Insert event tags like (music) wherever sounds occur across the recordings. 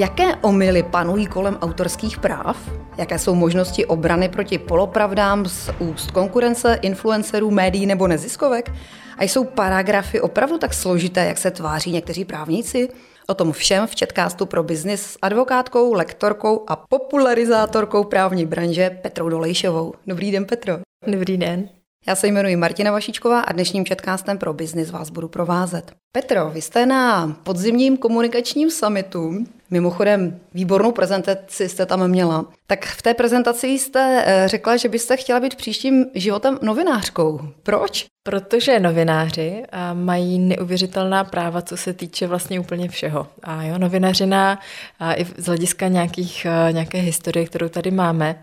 Jaké omily panují kolem autorských práv? Jaké jsou možnosti obrany proti polopravdám z úst konkurence, influencerů, médií nebo neziskovek? A jsou paragrafy opravdu tak složité, jak se tváří někteří právníci? O tom všem v Četkástu pro biznis s advokátkou, lektorkou a popularizátorkou právní branže Petrou Dolejšovou. Dobrý den, Petro. Dobrý den. Já se jmenuji Martina Vašičková a dnešním Četkástem pro biznis vás budu provázet. Petro, vy jste na podzimním komunikačním summitu Mimochodem, výbornou prezentaci jste tam měla. Tak v té prezentaci jste eh, řekla, že byste chtěla být příštím životem novinářkou. Proč? Protože novináři mají neuvěřitelná práva, co se týče vlastně úplně všeho. A jo, novinařina a i z hlediska nějakých, nějaké historie, kterou tady máme,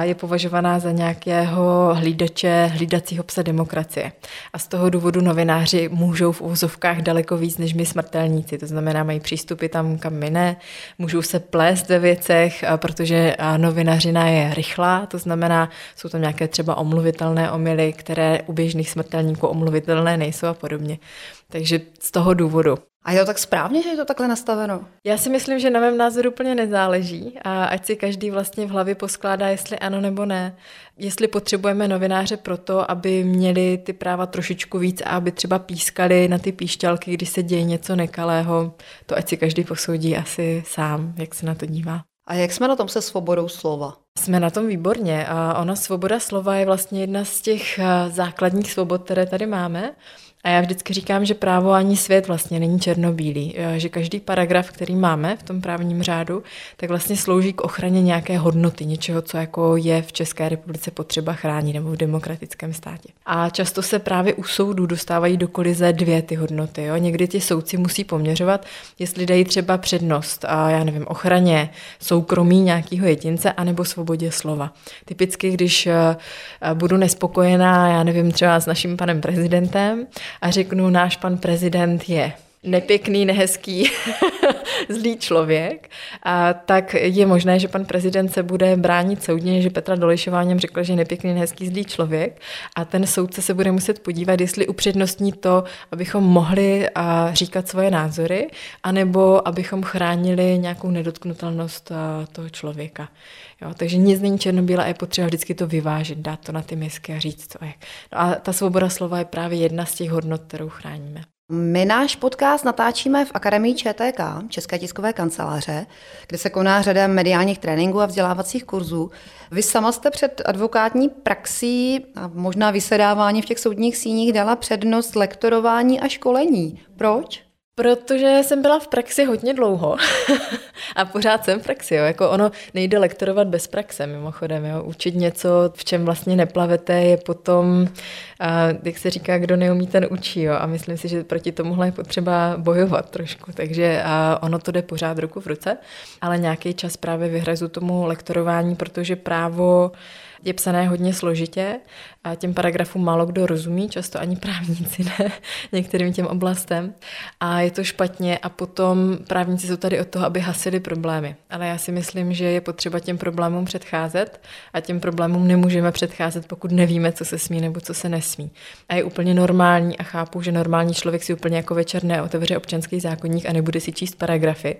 je považovaná za nějakého hlídače, hlídacího psa demokracie. A z toho důvodu novináři můžou v úzovkách daleko víc než my smrtelníci. To znamená, mají přístupy tam, kam my ne, můžou se plést ve věcech, protože novinařina je rychlá, to znamená, jsou tam nějaké třeba omluvitelné omily, které u běžných smrtelníků omluvitelné nejsou a podobně. Takže z toho důvodu. A je to tak správně, že je to takhle nastaveno? Já si myslím, že na mém názoru úplně nezáleží a ať si každý vlastně v hlavě poskládá, jestli ano nebo ne. Jestli potřebujeme novináře proto, aby měli ty práva trošičku víc a aby třeba pískali na ty píšťalky, když se děje něco nekalého, to ať si každý posoudí asi sám, jak se na to dívá. A jak jsme na tom se svobodou slova? Jsme na tom výborně a ona svoboda slova je vlastně jedna z těch eh, základních svobod, které tady máme. A já vždycky říkám, že právo ani svět vlastně není černobílý, eh, že každý paragraf, který máme v tom právním řádu, tak vlastně slouží k ochraně nějaké hodnoty, něčeho, co jako je v České republice potřeba chránit nebo v demokratickém státě. A často se právě u soudů dostávají do kolize dvě ty hodnoty. Jo? Někdy ti soudci musí poměřovat, jestli dají třeba přednost a já nevím, ochraně soukromí nějakého jedince anebo svobodě slova. Typicky, když eh, budu nespokojená, já nevím, třeba s naším panem prezidentem, a řeknu, náš pan prezident je nepěkný, nehezký, (laughs) zlý člověk, a tak je možné, že pan prezident se bude bránit soudně, že Petra Dolejšová něm řekla, že nepěkný, nehezký, zlý člověk a ten soudce se bude muset podívat, jestli upřednostní to, abychom mohli říkat svoje názory, anebo abychom chránili nějakou nedotknutelnost toho člověka. Jo, takže nic není černobílé a je potřeba vždycky to vyvážit, dát to na ty misky a říct, co je. No a ta svoboda slova je právě jedna z těch hodnot, kterou chráníme. My náš podcast natáčíme v Akademii ČTK, České tiskové kanceláře, kde se koná řada mediálních tréninků a vzdělávacích kurzů. Vy sama jste před advokátní praxí a možná vysedávání v těch soudních síních dala přednost lektorování a školení. Proč? Protože jsem byla v praxi hodně dlouho (laughs) a pořád jsem v praxi. Jo. Jako ono nejde lektorovat bez praxe, mimochodem. Jo. Učit něco, v čem vlastně neplavete, je potom, a, jak se říká, kdo neumí, ten učí. Jo. A myslím si, že proti tomuhle je potřeba bojovat trošku. Takže a ono to jde pořád ruku v ruce, ale nějaký čas právě vyhrazu tomu lektorování, protože právo je psané hodně složitě a těm paragrafům málo kdo rozumí, často ani právníci ne, (laughs) některým těm oblastem. A je to špatně a potom právníci jsou tady od toho, aby hasili problémy. Ale já si myslím, že je potřeba těm problémům předcházet a těm problémům nemůžeme předcházet, pokud nevíme, co se smí nebo co se nesmí. A je úplně normální a chápu, že normální člověk si úplně jako večerné otevře občanský zákonník a nebude si číst paragrafy.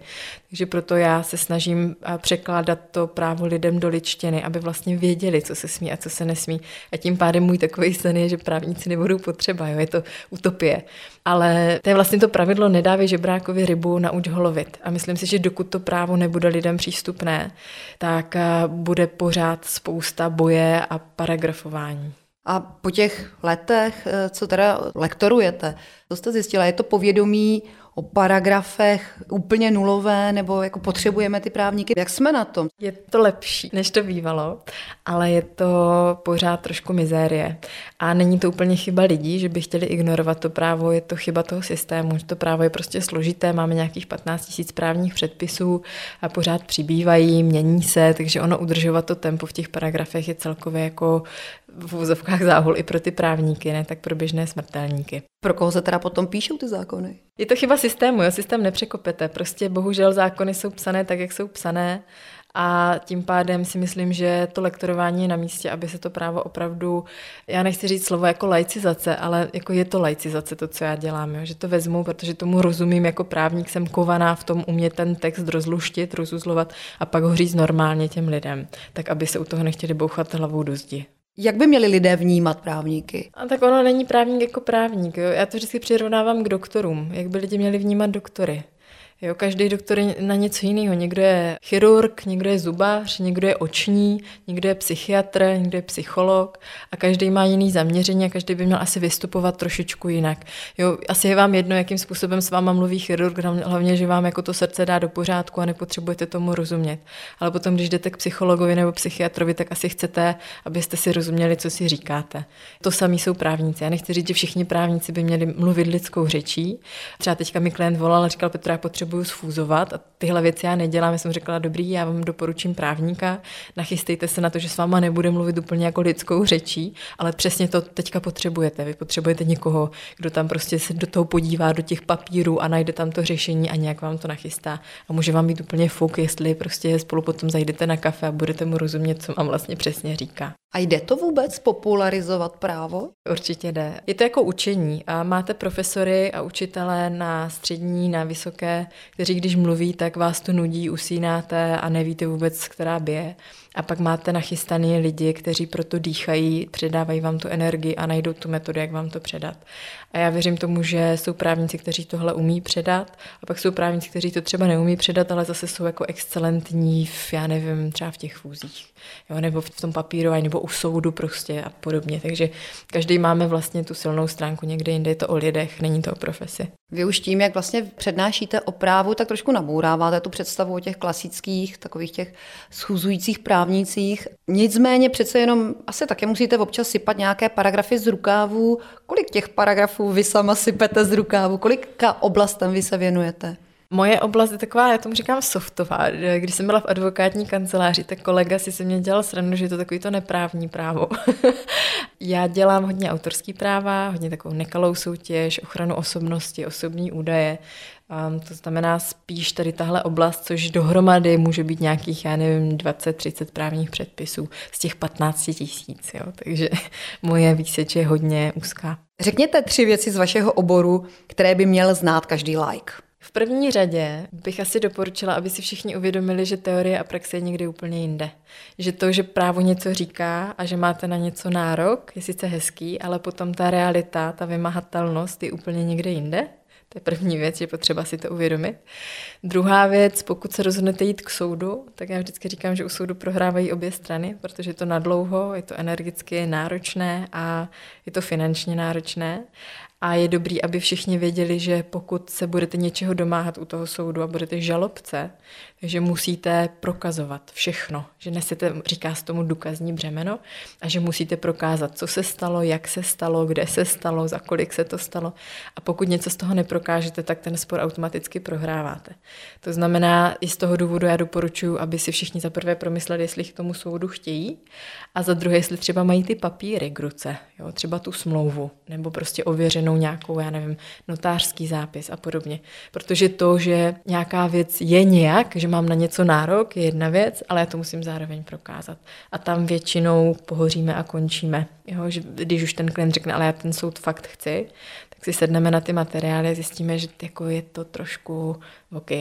Takže proto já se snažím překládat to právo lidem do ličtiny, aby vlastně věděli, co se smí a co se nesmí. A tím pádem můj takový sen je, že právníci nebudou potřeba, jo? je to utopie. Ale to je vlastně to pravidlo nedávej žebrákovi rybu, nauč ho lovit. A myslím si, že dokud to právo nebude lidem přístupné, tak eh, bude pořád spousta boje a paragrafování. A po těch letech, eh, co teda lektorujete, co jste zjistila, je to povědomí o paragrafech úplně nulové, nebo jako potřebujeme ty právníky. Jak jsme na tom? Je to lepší, než to bývalo, ale je to pořád trošku mizérie. A není to úplně chyba lidí, že by chtěli ignorovat to právo, je to chyba toho systému, že to právo je prostě složité, máme nějakých 15 000 právních předpisů a pořád přibývají, mění se, takže ono udržovat to tempo v těch paragrafech je celkově jako v úzovkách záhul i pro ty právníky, ne tak pro běžné smrtelníky. Pro koho se teda potom píšou ty zákony? Je to chyba systému, jo? systém nepřekopete. Prostě bohužel zákony jsou psané tak, jak jsou psané a tím pádem si myslím, že to lektorování je na místě, aby se to právo opravdu, já nechci říct slovo jako laicizace, ale jako je to laicizace to, co já dělám, jo? že to vezmu, protože tomu rozumím jako právník, jsem kovaná v tom umět ten text rozluštit, rozuzlovat a pak ho říct normálně těm lidem, tak aby se u toho nechtěli bouchat hlavou do zdi. Jak by měli lidé vnímat právníky? A tak ono není právník jako právník. Jo? Já to vždycky přirovnávám k doktorům. Jak by lidi měli vnímat doktory? Jo, každý doktor je na něco jiného. Někdo je chirurg, někdo je zubař, někdo je oční, někdo je psychiatr, někdo je psycholog a každý má jiný zaměření a každý by měl asi vystupovat trošičku jinak. Jo, asi je vám jedno, jakým způsobem s váma mluví chirurg, hlavně, že vám jako to srdce dá do pořádku a nepotřebujete tomu rozumět. Ale potom, když jdete k psychologovi nebo psychiatrovi, tak asi chcete, abyste si rozuměli, co si říkáte. To samý jsou právníci. Já nechci říct, že všichni právníci by měli mluvit lidskou řečí. Třeba teďka mi klient volal a říkal, Petra, potřebuji potřebuju sfúzovat a tyhle věci já nedělám. Já jsem řekla, dobrý, já vám doporučím právníka, nachystejte se na to, že s váma nebude mluvit úplně jako lidskou řečí, ale přesně to teďka potřebujete. Vy potřebujete někoho, kdo tam prostě se do toho podívá, do těch papírů a najde tam to řešení a nějak vám to nachystá. A může vám být úplně fuk, jestli prostě spolu potom zajdete na kafe a budete mu rozumět, co vám vlastně přesně říká. A jde to vůbec popularizovat právo? Určitě jde. Je to jako učení a máte profesory a učitele na střední, na vysoké, kteří když mluví, tak vás to nudí, usínáte a nevíte vůbec, která bije. A pak máte nachystaný lidi, kteří proto dýchají, předávají vám tu energii a najdou tu metodu, jak vám to předat. A já věřím tomu, že jsou právníci, kteří tohle umí předat, a pak jsou právníci, kteří to třeba neumí předat, ale zase jsou jako excelentní v, já nevím, třeba v těch fúzích, jo, nebo v tom papírování, nebo u soudu prostě a podobně. Takže každý máme vlastně tu silnou stránku, někde jinde je to o lidech, není to o profesi. Vy už tím, jak vlastně přednášíte o právu, tak trošku nabouráváte tu představu o těch klasických, takových těch schuzujících právnících. Nicméně přece jenom asi také musíte občas sypat nějaké paragrafy z rukávů. Kolik těch paragrafů vy sama sypete z rukávu? Kolika oblastem vy se věnujete? Moje oblast je taková, já tomu říkám softová. Když jsem byla v advokátní kanceláři, tak kolega si se mě dělal srandu, že je to takový to neprávní právo. (laughs) já dělám hodně autorský práva, hodně takovou nekalou soutěž, ochranu osobnosti, osobní údaje. Um, to znamená spíš tady tahle oblast, což dohromady může být nějakých, já nevím, 20-30 právních předpisů z těch 15 tisíc. Takže (laughs) moje výseč je hodně úzká. Řekněte tři věci z vašeho oboru, které by měl znát každý like. V první řadě bych asi doporučila, aby si všichni uvědomili, že teorie a praxe je někdy úplně jinde. Že to, že právo něco říká a že máte na něco nárok, je sice hezký, ale potom ta realita, ta vymahatelnost je úplně někde jinde. To je první věc, je potřeba si to uvědomit. Druhá věc, pokud se rozhodnete jít k soudu, tak já vždycky říkám, že u soudu prohrávají obě strany, protože je to nadlouho, je to energicky náročné a je to finančně náročné. A je dobrý, aby všichni věděli, že pokud se budete něčeho domáhat u toho soudu a budete žalobce, že musíte prokazovat všechno, že nesete, říká se tomu důkazní břemeno, a že musíte prokázat, co se stalo, jak se stalo, kde se stalo, za kolik se to stalo. A pokud něco z toho neprokážete, tak ten spor automaticky prohráváte. To znamená, i z toho důvodu já doporučuji, aby si všichni za prvé promysleli, jestli k tomu soudu chtějí, a za druhé, jestli třeba mají ty papíry k ruce, jo, třeba tu smlouvu, nebo prostě ověřenou nějakou, já nevím, notářský zápis a podobně. Protože to, že nějaká věc je nějak, že mám na něco nárok, je jedna věc, ale já to musím zároveň prokázat. A tam většinou pohoříme a končíme. Jo, že když už ten klient řekne, ale já ten soud fakt chci, tak si sedneme na ty materiály a zjistíme, že jako je to trošku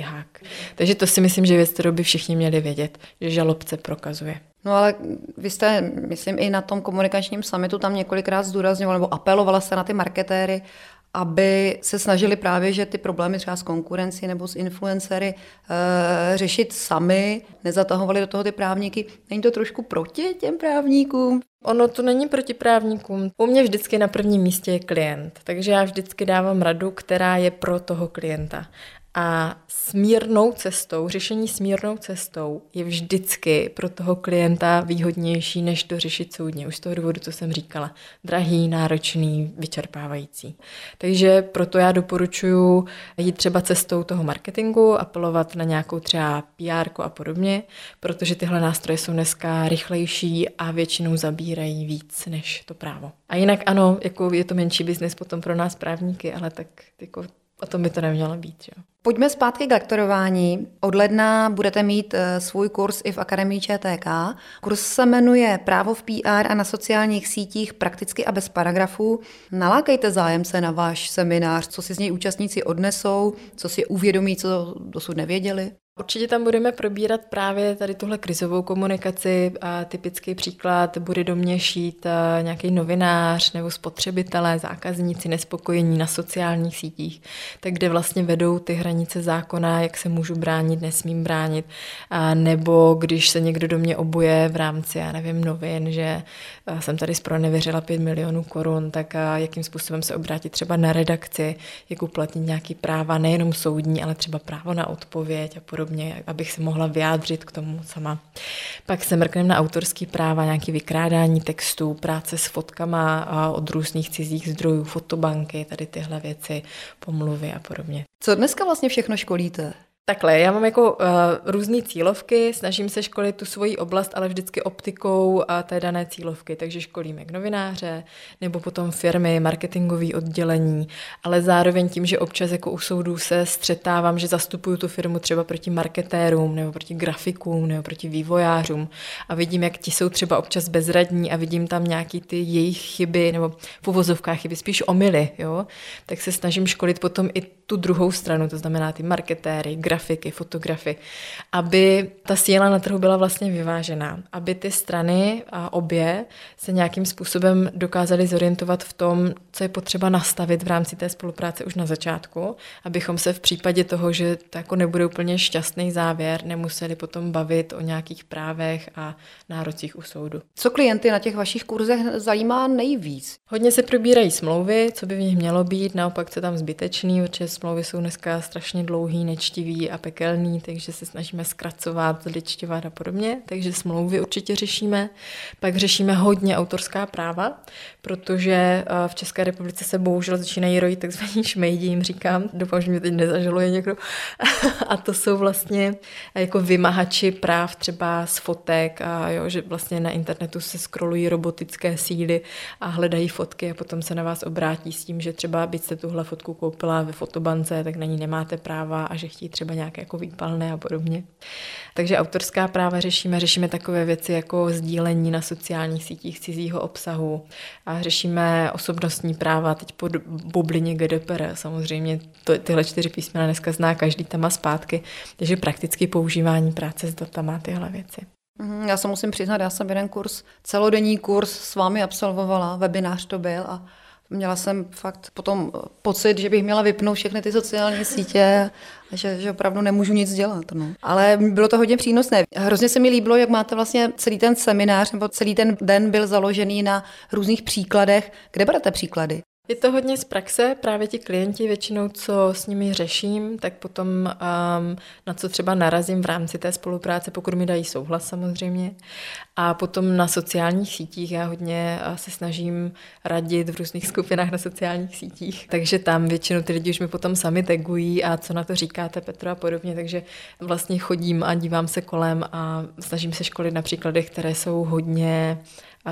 hák. Takže to si myslím, že věc, kterou by všichni měli vědět, že žalobce prokazuje. No ale vy jste, myslím, i na tom komunikačním summitu tam několikrát zdůrazňoval nebo apelovala se na ty marketéry, aby se snažili právě, že ty problémy třeba s konkurencí nebo s influencery e, řešit sami, nezatahovali do toho ty právníky. Není to trošku proti těm právníkům? Ono to není proti právníkům. U mě vždycky na prvním místě je klient, takže já vždycky dávám radu, která je pro toho klienta. A smírnou cestou, řešení smírnou cestou je vždycky pro toho klienta výhodnější, než to řešit soudně. Už z toho důvodu, co jsem říkala. Drahý, náročný, vyčerpávající. Takže proto já doporučuji jít třeba cestou toho marketingu, apelovat na nějakou třeba PR a podobně, protože tyhle nástroje jsou dneska rychlejší a většinou zabírají víc než to právo. A jinak ano, jako je to menší biznis potom pro nás právníky, ale tak jako O tom by to nemělo být. Že? Pojďme zpátky k lektorování. Od ledna budete mít eh, svůj kurz i v Akademii ČTK. Kurz se jmenuje Právo v PR a na sociálních sítích prakticky a bez paragrafů. Nalákejte zájemce na váš seminář, co si z něj účastníci odnesou, co si uvědomí, co dosud nevěděli. Určitě tam budeme probírat právě tady tuhle krizovou komunikaci. A typický příklad bude do mě šít nějaký novinář nebo spotřebitelé, zákazníci nespokojení na sociálních sítích, tak kde vlastně vedou ty hranice zákona, jak se můžu bránit, nesmím bránit, a nebo když se někdo do mě obuje v rámci, já nevím, novin, že jsem tady nevěřila 5 milionů korun, tak jakým způsobem se obrátit třeba na redakci, jak uplatnit nějaký práva, nejenom soudní, ale třeba právo na odpověď a podobně podobně, abych se mohla vyjádřit k tomu sama. Pak se mrkneme na autorský práva, nějaké vykrádání textů, práce s fotkama od různých cizích zdrojů, fotobanky, tady tyhle věci, pomluvy a podobně. Co dneska vlastně všechno školíte? Takhle, já mám jako uh, různé cílovky, snažím se školit tu svoji oblast, ale vždycky optikou a té dané cílovky, takže školím jak novináře, nebo potom firmy, marketingové oddělení, ale zároveň tím, že občas jako u soudů se střetávám, že zastupuju tu firmu třeba proti marketérům, nebo proti grafikům, nebo proti vývojářům. A vidím, jak ti jsou třeba občas bezradní a vidím tam nějaký ty jejich chyby, nebo v uvozovkách chyby, spíš omily, jo, tak se snažím školit potom i tu druhou stranu, to znamená ty marketéry, grafiky, fotografy, aby ta síla na trhu byla vlastně vyvážená, aby ty strany a obě se nějakým způsobem dokázaly zorientovat v tom, co je potřeba nastavit v rámci té spolupráce už na začátku, abychom se v případě toho, že to jako nebude úplně šťastný závěr, nemuseli potom bavit o nějakých právech a nárocích u soudu. Co klienty na těch vašich kurzech zajímá nejvíc? Hodně se probírají smlouvy, co by v nich mělo být, naopak co tam zbytečný, protože smlouvy jsou dneska strašně dlouhý, nečtivý a pekelný, takže se snažíme zkracovat, zličťovat a podobně, takže smlouvy určitě řešíme. Pak řešíme hodně autorská práva, protože eh, v České republice se bohužel začínají rojit takzvaní (laughs) šmejdi, jim říkám, doufám, že mě teď nezažaluje někdo. (laughs) a to jsou vlastně jako vymahači práv třeba z fotek a jo, že vlastně na internetu se scrollují robotické síly a hledají fotky a potom se na vás obrátí s tím, že třeba byste tuhle fotku koupila ve fotobance, tak na ní nemáte práva a že chtějí třeba nějaké jako výpalné a podobně. Takže autorská práva řešíme, řešíme takové věci jako sdílení na sociálních sítích cizího obsahu a řešíme osobnostní práva teď pod bublině GDPR. Samozřejmě to, tyhle čtyři písmena dneska zná každý tam a zpátky, takže prakticky používání práce s datama tyhle věci. Mhm, já se musím přiznat, já jsem jeden kurz, celodenní kurz s vámi absolvovala, webinář to byl a měla jsem fakt potom pocit, že bych měla vypnout všechny ty sociální sítě a že, že opravdu nemůžu nic dělat. No. Ale bylo to hodně přínosné. Hrozně se mi líbilo, jak máte vlastně celý ten seminář nebo celý ten den byl založený na různých příkladech. Kde berete příklady? Je to hodně z praxe, právě ti klienti většinou, co s nimi řeším, tak potom um, na co třeba narazím v rámci té spolupráce, pokud mi dají souhlas samozřejmě. A potom na sociálních sítích. Já hodně se snažím radit v různých skupinách na sociálních sítích, takže tam většinou ty lidi už mi potom sami tagují a co na to říkáte Petro a podobně, takže vlastně chodím a dívám se kolem a snažím se školit na příkladech, které jsou hodně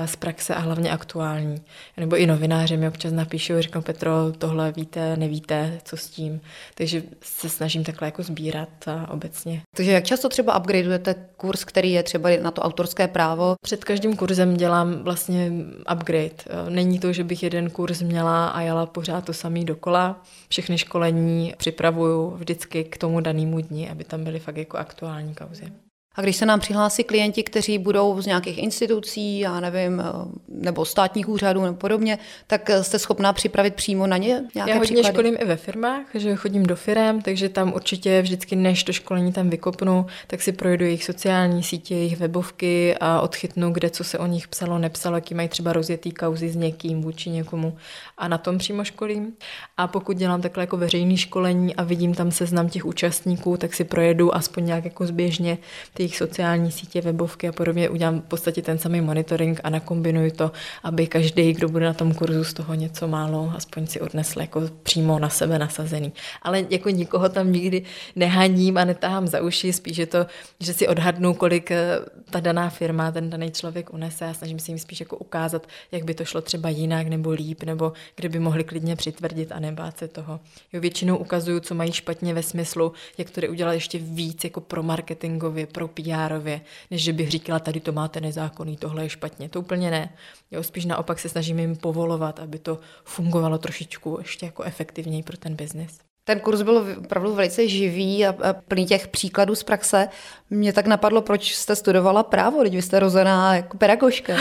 z praxe a hlavně aktuální. Nebo i novináři mi občas napíšou, řeknou Petro, tohle víte, nevíte, co s tím. Takže se snažím takhle jako sbírat a obecně. Takže jak často třeba upgradeujete kurz, který je třeba na to autorské právo? Před každým kurzem dělám vlastně upgrade. Není to, že bych jeden kurz měla a jela pořád to samý dokola. Všechny školení připravuju vždycky k tomu danému dni, aby tam byly fakt jako aktuální kauzy. A když se nám přihlásí klienti, kteří budou z nějakých institucí, já nevím, eh, nebo státních úřadů nebo podobně, tak eh, jste schopná připravit přímo na ně nějaké Já hodně příklady? školím i ve firmách, že chodím do firm, takže tam určitě vždycky, než to školení tam vykopnu, tak si projdu jejich sociální sítě, jejich webovky a odchytnu, kde co se o nich psalo, nepsalo, jaký mají třeba rozjetý kauzy s někým vůči někomu a na tom přímo školím. A pokud dělám takhle jako veřejný školení a vidím tam seznam těch účastníků, tak si projedu aspoň nějak jako zběžně ty jejich sociální sítě, webovky a podobně, udělám v podstatě ten samý monitoring a nakombinuji to, aby každý, kdo bude na tom kurzu, z toho něco málo aspoň si odnesl jako přímo na sebe nasazený. Ale jako nikoho tam nikdy nehaním a netahám za uši, spíš je to, že si odhadnu, kolik eh, ta daná firma, ten daný člověk unese a snažím se jim spíš jako ukázat, jak by to šlo třeba jinak nebo líp, nebo kde by mohli klidně přitvrdit a nebát se toho. Jo, většinou ukazuju, co mají špatně ve smyslu, jak to udělat ještě víc jako pro marketingově, pro PRově, než že bych říkala, tady to máte nezákonný, tohle je špatně. To úplně ne. Jo, spíš naopak se snažím jim povolovat, aby to fungovalo trošičku ještě jako efektivněji pro ten biznis. Ten kurz byl opravdu velice živý a, a plný těch příkladů z praxe. Mě tak napadlo, proč jste studovala právo, když vy jste rozená jako pedagožka.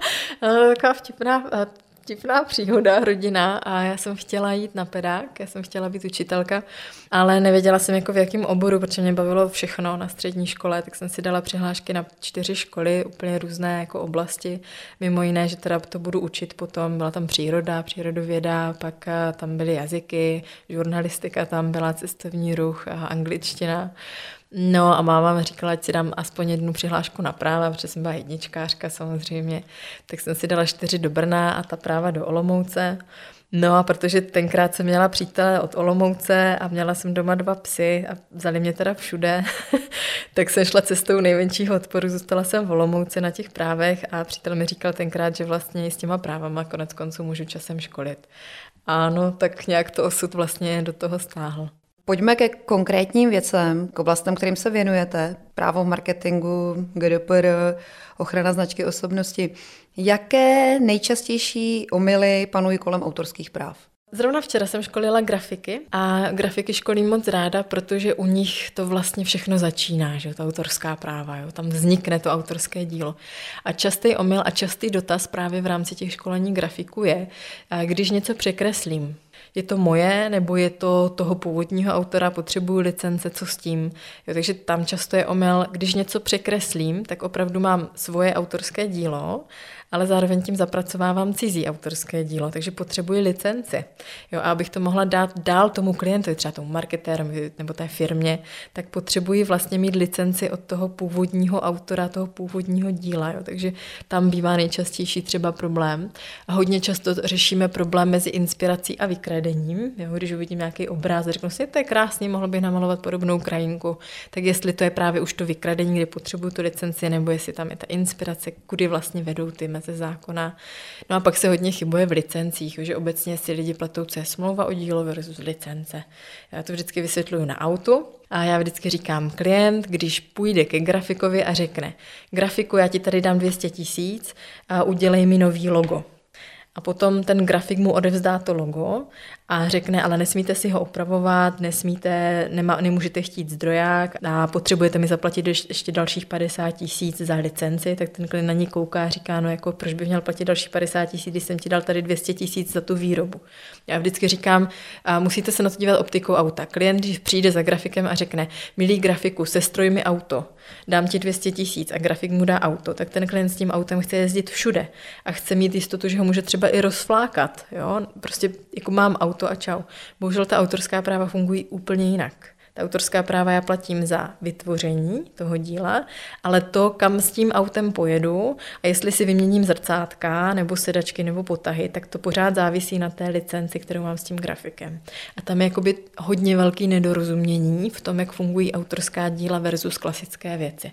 (laughs) Taková vtipná vtipná příhoda, rodina a já jsem chtěla jít na pedák, já jsem chtěla být učitelka, ale nevěděla jsem jako v jakém oboru, protože mě bavilo všechno na střední škole, tak jsem si dala přihlášky na čtyři školy, úplně různé jako oblasti, mimo jiné, že teda to budu učit potom, byla tam příroda, přírodověda, pak eh, tam byly jazyky, žurnalistika tam byla, cestovní ruch a angličtina. No a máma mi říkala, ať si dám aspoň jednu přihlášku na práva, protože jsem byla jedničkářka samozřejmě. Tak jsem si dala čtyři do Brna a ta práva do Olomouce. No a protože tenkrát jsem měla přítele od Olomouce a měla jsem doma dva psy a vzali mě teda všude, (laughs) tak jsem šla cestou nejmenšího odporu, zůstala jsem v Olomouci na těch právech a přítel mi říkal tenkrát, že vlastně s těma právama konec konců můžu časem školit. Ano, tak nějak to osud vlastně do toho stáhl. Pojďme ke konkrétním věcem, k oblastem, kterým se věnujete. Právo marketingu, GDPR, ochrana značky osobnosti. Jaké nejčastější omily panují kolem autorských práv? Zrovna včera jsem školila grafiky a grafiky školím moc ráda, protože u nich to vlastně všechno začíná, že ta autorská práva, jo? tam vznikne to autorské dílo. A častý omyl a častý dotaz právě v rámci těch školení grafiků je, když něco překreslím, je to moje, nebo je to toho původního autora, potřebuju licence, co s tím. Jo, takže tam často je omyl, když něco překreslím, tak opravdu mám svoje autorské dílo ale zároveň tím zapracovávám cizí autorské dílo, takže potřebuji licenci. Jo, a abych to mohla dát dál tomu klientovi, třeba tomu marketérovi nebo té firmě, tak potřebuji vlastně mít licenci od toho původního autora, toho původního díla. Jo. Takže tam bývá nejčastější třeba problém. A hodně často řešíme problém mezi inspirací a vykradením. Jo. Když uvidím nějaký obráz, řeknu si, to je krásný, mohl bych namalovat podobnou krajinku. Tak jestli to je právě už to vykradení, kde potřebuju tu licenci, nebo jestli tam je ta inspirace, kudy vlastně vedou ty ze zákona. No a pak se hodně chybuje v licencích, že obecně si lidi platou, co je smlouva o dílo versus licence. Já to vždycky vysvětluju na autu, a já vždycky říkám, klient, když půjde ke grafikovi a řekne, grafiku, já ti tady dám 200 tisíc a udělej mi nový logo. A potom ten grafik mu odevzdá to logo a řekne, ale nesmíte si ho opravovat, nesmíte, nema, nemůžete chtít zdroják a potřebujete mi zaplatit ještě dalších 50 tisíc za licenci, tak ten klient na ní kouká a říká, no jako proč bych měl platit dalších 50 tisíc, když jsem ti dal tady 200 tisíc za tu výrobu. Já vždycky říkám, a musíte se na to dívat optikou auta. Klient, když přijde za grafikem a řekne, milý grafiku, sestroj mi auto, dám ti 200 tisíc a grafik mu dá auto, tak ten klient s tím autem chce jezdit všude a chce mít jistotu, že ho může třeba i rozflákat. Jo? Prostě jako mám auto a čau. Bohužel ta autorská práva fungují úplně jinak. Ta autorská práva já platím za vytvoření toho díla, ale to, kam s tím autem pojedu a jestli si vyměním zrcátka nebo sedačky nebo potahy, tak to pořád závisí na té licenci, kterou mám s tím grafikem. A tam je jakoby hodně velký nedorozumění v tom, jak fungují autorská díla versus klasické věci.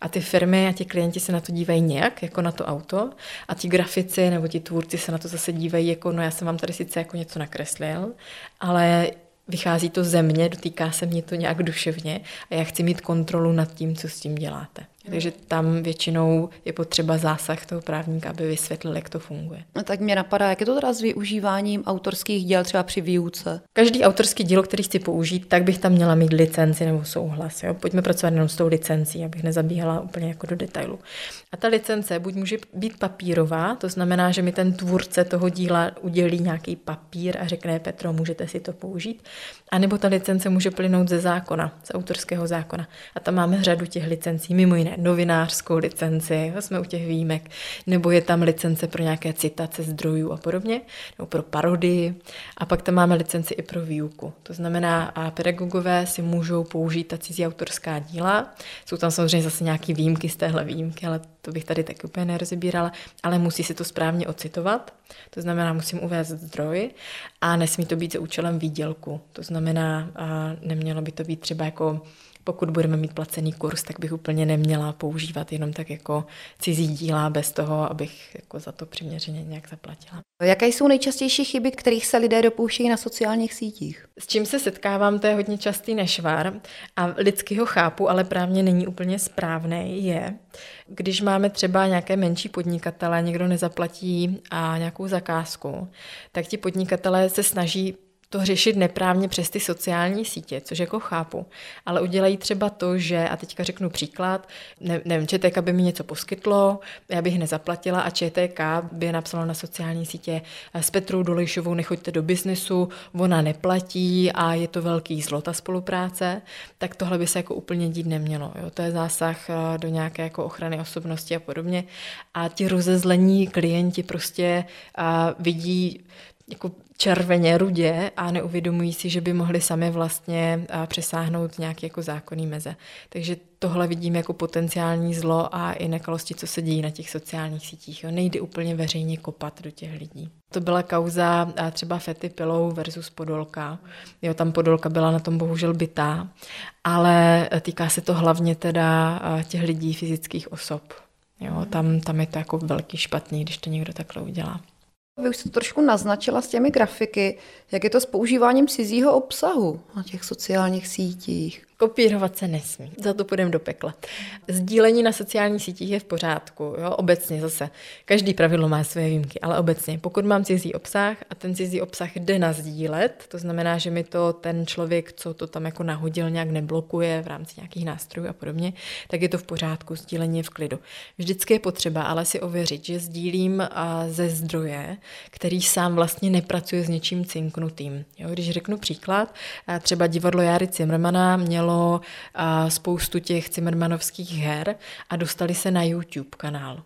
A ty firmy a ti klienti se na to dívají nějak, jako na to auto, a ti grafici nebo ti tvůrci se na to zase dívají jako, no já jsem vám tady sice jako něco nakreslil, ale vychází to ze mě, dotýká se mě to nějak duševně a já chci mít kontrolu nad tím, co s tím děláte. Takže tam většinou je potřeba zásah toho právníka, aby vysvětlil, jak to funguje. No, tak mě napadá, jak je to teda s využíváním autorských děl třeba při výuce? Každý autorský dílo, který chci použít, tak bych tam měla mít licenci nebo souhlas. Jo? Pojďme pracovat jenom s tou licencí, abych nezabíhala úplně jako do detailu. A ta licence buď může být papírová, to znamená, že mi ten tvůrce toho díla udělí nějaký papír a řekne, Petro, můžete si to použít. A nebo ta licence může plynout ze zákona, z autorského zákona. A tam máme řadu těch licencí, mimo jiné novinářskou licenci, jsme u těch výjimek, nebo je tam licence pro nějaké citace zdrojů a podobně, nebo pro parodii. A pak tam máme licenci i pro výuku. To znamená, a pedagogové si můžou použít ta cizí autorská díla. Jsou tam samozřejmě zase nějaké výjimky z téhle výjimky, ale to bych tady taky úplně nerozebírala, ale musí si to správně ocitovat. To znamená, musím uvést zdroj a nesmí to být za účelem výdělku. To znamená, a nemělo by to být třeba jako pokud budeme mít placený kurz, tak bych úplně neměla používat jenom tak jako cizí díla bez toho, abych jako za to přiměřeně nějak zaplatila. Jaké jsou nejčastější chyby, kterých se lidé dopouštějí na sociálních sítích? S čím se setkávám, to je hodně častý nešvar a lidsky ho chápu, ale právně není úplně správný, je, když máme třeba nějaké menší podnikatele, někdo nezaplatí a nějakou zakázku, tak ti podnikatelé se snaží to řešit neprávně přes ty sociální sítě, což jako chápu, ale udělají třeba to, že, a teďka řeknu příklad, ne, nevím, ČTK by mi něco poskytlo, já bych nezaplatila a ČTK by napsalo na sociální sítě s Petrou Dolejšovou nechoďte do biznesu, ona neplatí a je to velký zlo ta spolupráce, tak tohle by se jako úplně dít nemělo. Jo? To je zásah eh, do nějaké jako ochrany osobnosti a podobně. A ti rozezlení klienti prostě a vidí jako červeně, rudě a neuvědomují si, že by mohli sami vlastně přesáhnout nějaké jako zákonný meze. Takže tohle vidím jako potenciální zlo a i nekalosti, co se dějí na těch sociálních sítích. Jo. Nejde úplně veřejně kopat do těch lidí. To byla kauza třeba Fety Pilou versus Podolka. Jo, tam Podolka byla na tom bohužel bytá, ale týká se to hlavně teda těch lidí, fyzických osob. Jo, tam, tam je to jako velký špatný, když to někdo takhle udělá. Vy už jste to trošku naznačila s těmi grafiky, jak je to s používáním cizího obsahu na těch sociálních sítích. Kopírovat se nesmí, za to půjdeme do pekla. Sdílení na sociálních sítích je v pořádku, jo? obecně zase. Každý pravidlo má své výjimky, ale obecně, pokud mám cizí obsah a ten cizí obsah jde na sdílet, to znamená, že mi to ten člověk, co to tam jako nahodil, nějak neblokuje v rámci nějakých nástrojů a podobně, tak je to v pořádku, sdílení je v klidu. Vždycky je potřeba ale si ověřit, že sdílím ze zdroje, který sám vlastně nepracuje s něčím cinknutým. Jo? Když řeknu příklad, třeba divadlo Jary Cimrmana mělo mělo spoustu těch Cimmermanovských her a dostali se na YouTube kanál.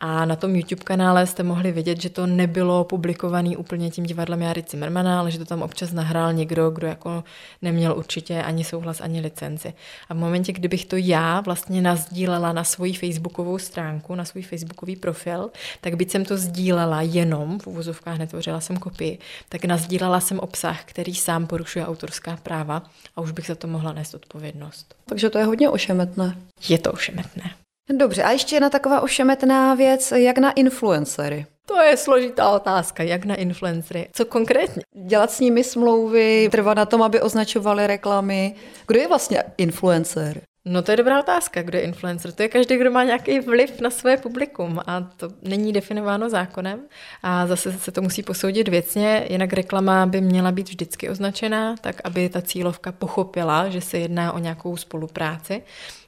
A na tom YouTube kanále jste mohli vidět, že to nebylo publikovaný úplně tím divadlem Jary Cimmermana, ale že to tam občas nahrál někdo, kdo jako neměl určitě ani souhlas, ani licenci. A v momentě, kdybych to já vlastně nazdílela na svoji facebookovou stránku, na svůj facebookový profil, tak byť jsem to sdílela jenom, v uvozovkách netvořila jsem kopii, tak nazdílela jsem obsah, který sám porušuje autorská práva a už bych za to mohla nést odpovědnost. Takže to je hodně ošemetné. Je to ošemetné. Dobře, a ještě jedna taková ošemetná věc, jak na influencery. To je složitá otázka, jak na influencery. Co konkrétně? Dělat s nimi smlouvy, trvat na tom, aby označovali reklamy. Kdo je vlastně influencer? No to je dobrá otázka, kdo je influencer. To je každý, kdo má nějaký vliv na své publikum a to není definováno zákonem a zase se to musí posoudit věcně, jinak reklama by měla být vždycky označená, tak aby ta cílovka pochopila, že se jedná o nějakou spolupráci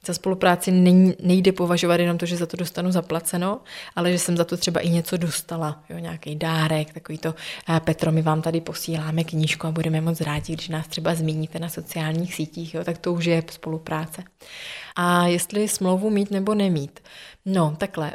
za spolupráci nejde považovat jenom to, že za to dostanu zaplaceno, ale že jsem za to třeba i něco dostala, jo, nějaký dárek, takový to, eh, Petro, my vám tady posíláme knížku a budeme moc rádi, když nás třeba zmíníte na sociálních sítích, jo, tak to už je spolupráce. A jestli smlouvu mít nebo nemít. No, takhle.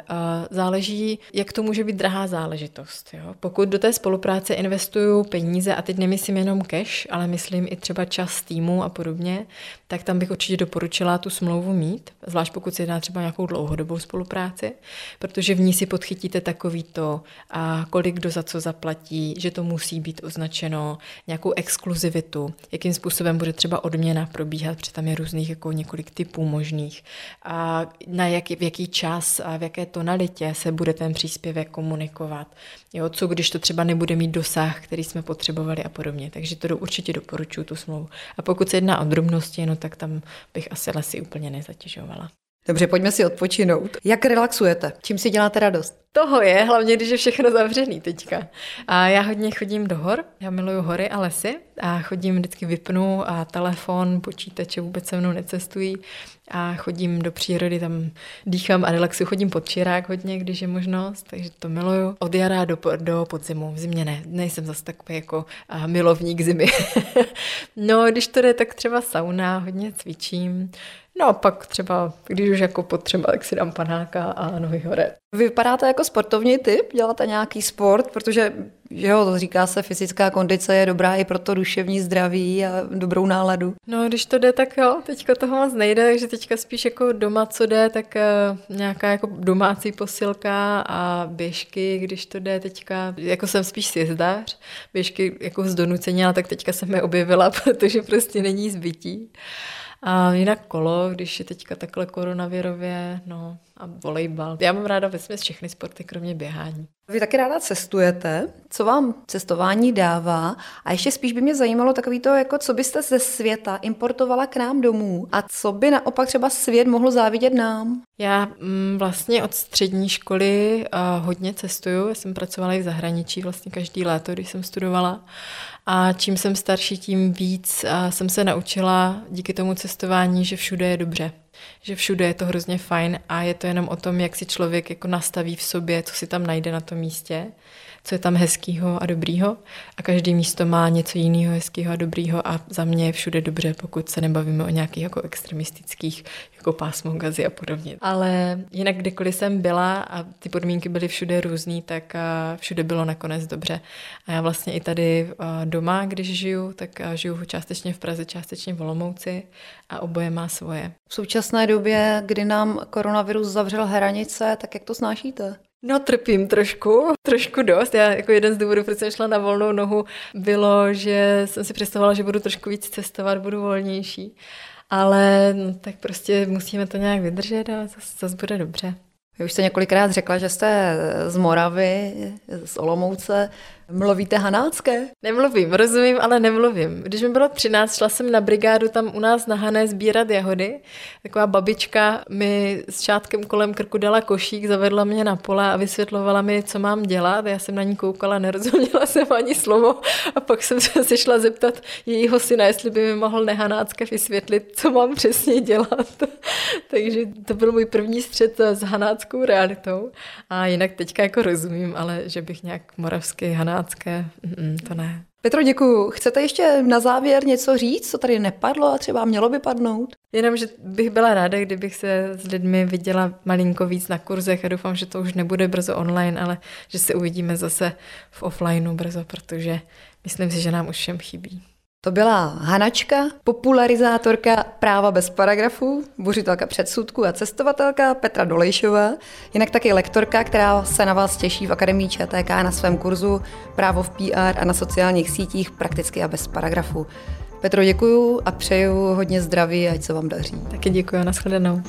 Záleží, jak to může být drahá záležitost. Jo? Pokud do té spolupráce investuju peníze, a teď nemyslím jenom cash, ale myslím i třeba čas týmu a podobně, tak tam bych určitě doporučila tu smlouvu mít, zvlášť pokud se jedná třeba nějakou dlouhodobou spolupráci, protože v ní si podchytíte takový to, a kolik kdo za co zaplatí, že to musí být označeno, nějakou exkluzivitu, jakým způsobem bude třeba odměna probíhat, protože tam je různých jako několik typů možných, a na jaký, v jaký čas a v jaké tonalitě se bude ten příspěvek komunikovat. Jo, co když to třeba nebude mít dosah, který jsme potřebovali a podobně. Takže to určitě doporučuji tu smlouvu. A pokud se jedná o drobnosti, no tak tam bych asi lesy úplně nezatěžovala. Dobře, pojďme si odpočinout. Jak relaxujete? Čím si děláte radost? Toho je, hlavně když je všechno zavřený teďka. A já hodně chodím do hor, já miluju hory a lesy a chodím vždycky vypnu a telefon, počítače vůbec se mnou necestují a chodím do přírody, tam dýchám a relaxuju, chodím pod čirák hodně, když je možnost, takže to miluju. Od jara do, do podzimu, v zimě ne, nejsem zase takový jako milovník zimy. (laughs) no, když to jde, tak třeba sauna, hodně cvičím, No a pak třeba, když už jako potřeba, tak si dám panáka a nohy hore. Vy vypadáte jako sportovní typ? Děláte nějaký sport? Protože, že jo, říká se, fyzická kondice je dobrá i pro to duševní zdraví a dobrou náladu. No, když to jde, tak jo, teďka toho moc nejde, takže teďka spíš jako doma, co jde, tak uh, nějaká jako domácí posilka a běžky, když to jde teďka, jako jsem spíš sjezdář, běžky jako z donucení, ale tak teďka jsem je objevila, (laughs) protože prostě není zbytí. A jinak kolo, když je teďka takhle koronavirově, no a volejbal. Já mám ráda vesměs všechny sporty, kromě běhání. Vy taky ráda cestujete. Co vám cestování dává? A ještě spíš by mě zajímalo takový to, jako co byste ze světa importovala k nám domů a co by naopak třeba svět mohl závidět nám? Já mm, vlastně od střední školy uh, hodně cestuju. Já jsem pracovala i v zahraničí vlastně každý léto, když jsem studovala. A čím jsem starší, tím víc uh, jsem se naučila díky tomu cestování, že všude je dobře že všude je to hrozně fajn a je to jenom o tom, jak si člověk jako nastaví v sobě, co si tam najde na tom místě co je tam hezkýho a dobrýho a každý místo má něco jiného hezkého a dobrýho a za mě je všude dobře, pokud se nebavíme o nějakých jako extremistických jako pásmo gazy a podobně. Ale jinak kdykoliv jsem byla a ty podmínky byly všude různý, tak všude bylo nakonec dobře. A já vlastně i tady doma, když žiju, tak žiju částečně v Praze, částečně v Olomouci a oboje má svoje. V současné době, kdy nám koronavirus zavřel hranice, tak jak to snášíte? No trpím trošku, trošku dost. Já jako jeden z důvodů, proč jsem šla na volnou nohu, bylo, že jsem si představovala, že budu trošku víc cestovat, budu volnější. Ale no, tak prostě musíme to nějak vydržet a zase, zase bude dobře. Vy už jste několikrát řekla, že jste z Moravy, z Olomouce. Mluvíte hanácké? Nemluvím, rozumím, ale nemluvím. Když mi bylo 13, šla jsem na brigádu tam u nás na Hané sbírat jahody. Taková babička mi s šátkem kolem krku dala košík, zavedla mě na pole a vysvětlovala mi, co mám dělat. Já jsem na ní koukala, nerozuměla (laughs) jsem ani slovo a pak jsem se (laughs) šla zeptat jejího syna, jestli by mi mohl nehanácké vysvětlit, co mám přesně dělat. (laughs) Takže to byl můj první střet s hanáckou realitou. A jinak teďka jako rozumím, ale že bych nějak moravský haná kamarádské, mm, to ne. Petro, děkuju. Chcete ještě na závěr něco říct, co tady nepadlo a třeba mělo by padnout? Jenom, že bych byla ráda, kdybych se s lidmi viděla malinko víc na kurzech a doufám, že to už nebude brzo online, ale že se uvidíme zase v offlineu brzo, protože myslím si, že nám už všem chybí. To byla Hanačka, popularizátorka práva bez paragrafů, buřitelka předsudku a cestovatelka Petra Dolejšová, jinak taky lektorka, která se na vás těší v Akademii ČTK na svém kurzu Právo v PR a na sociálních sítích prakticky a bez paragrafů. Petro, děkuju a přeju hodně zdraví, ať se vám daří. Taky děkuji, nashledanou.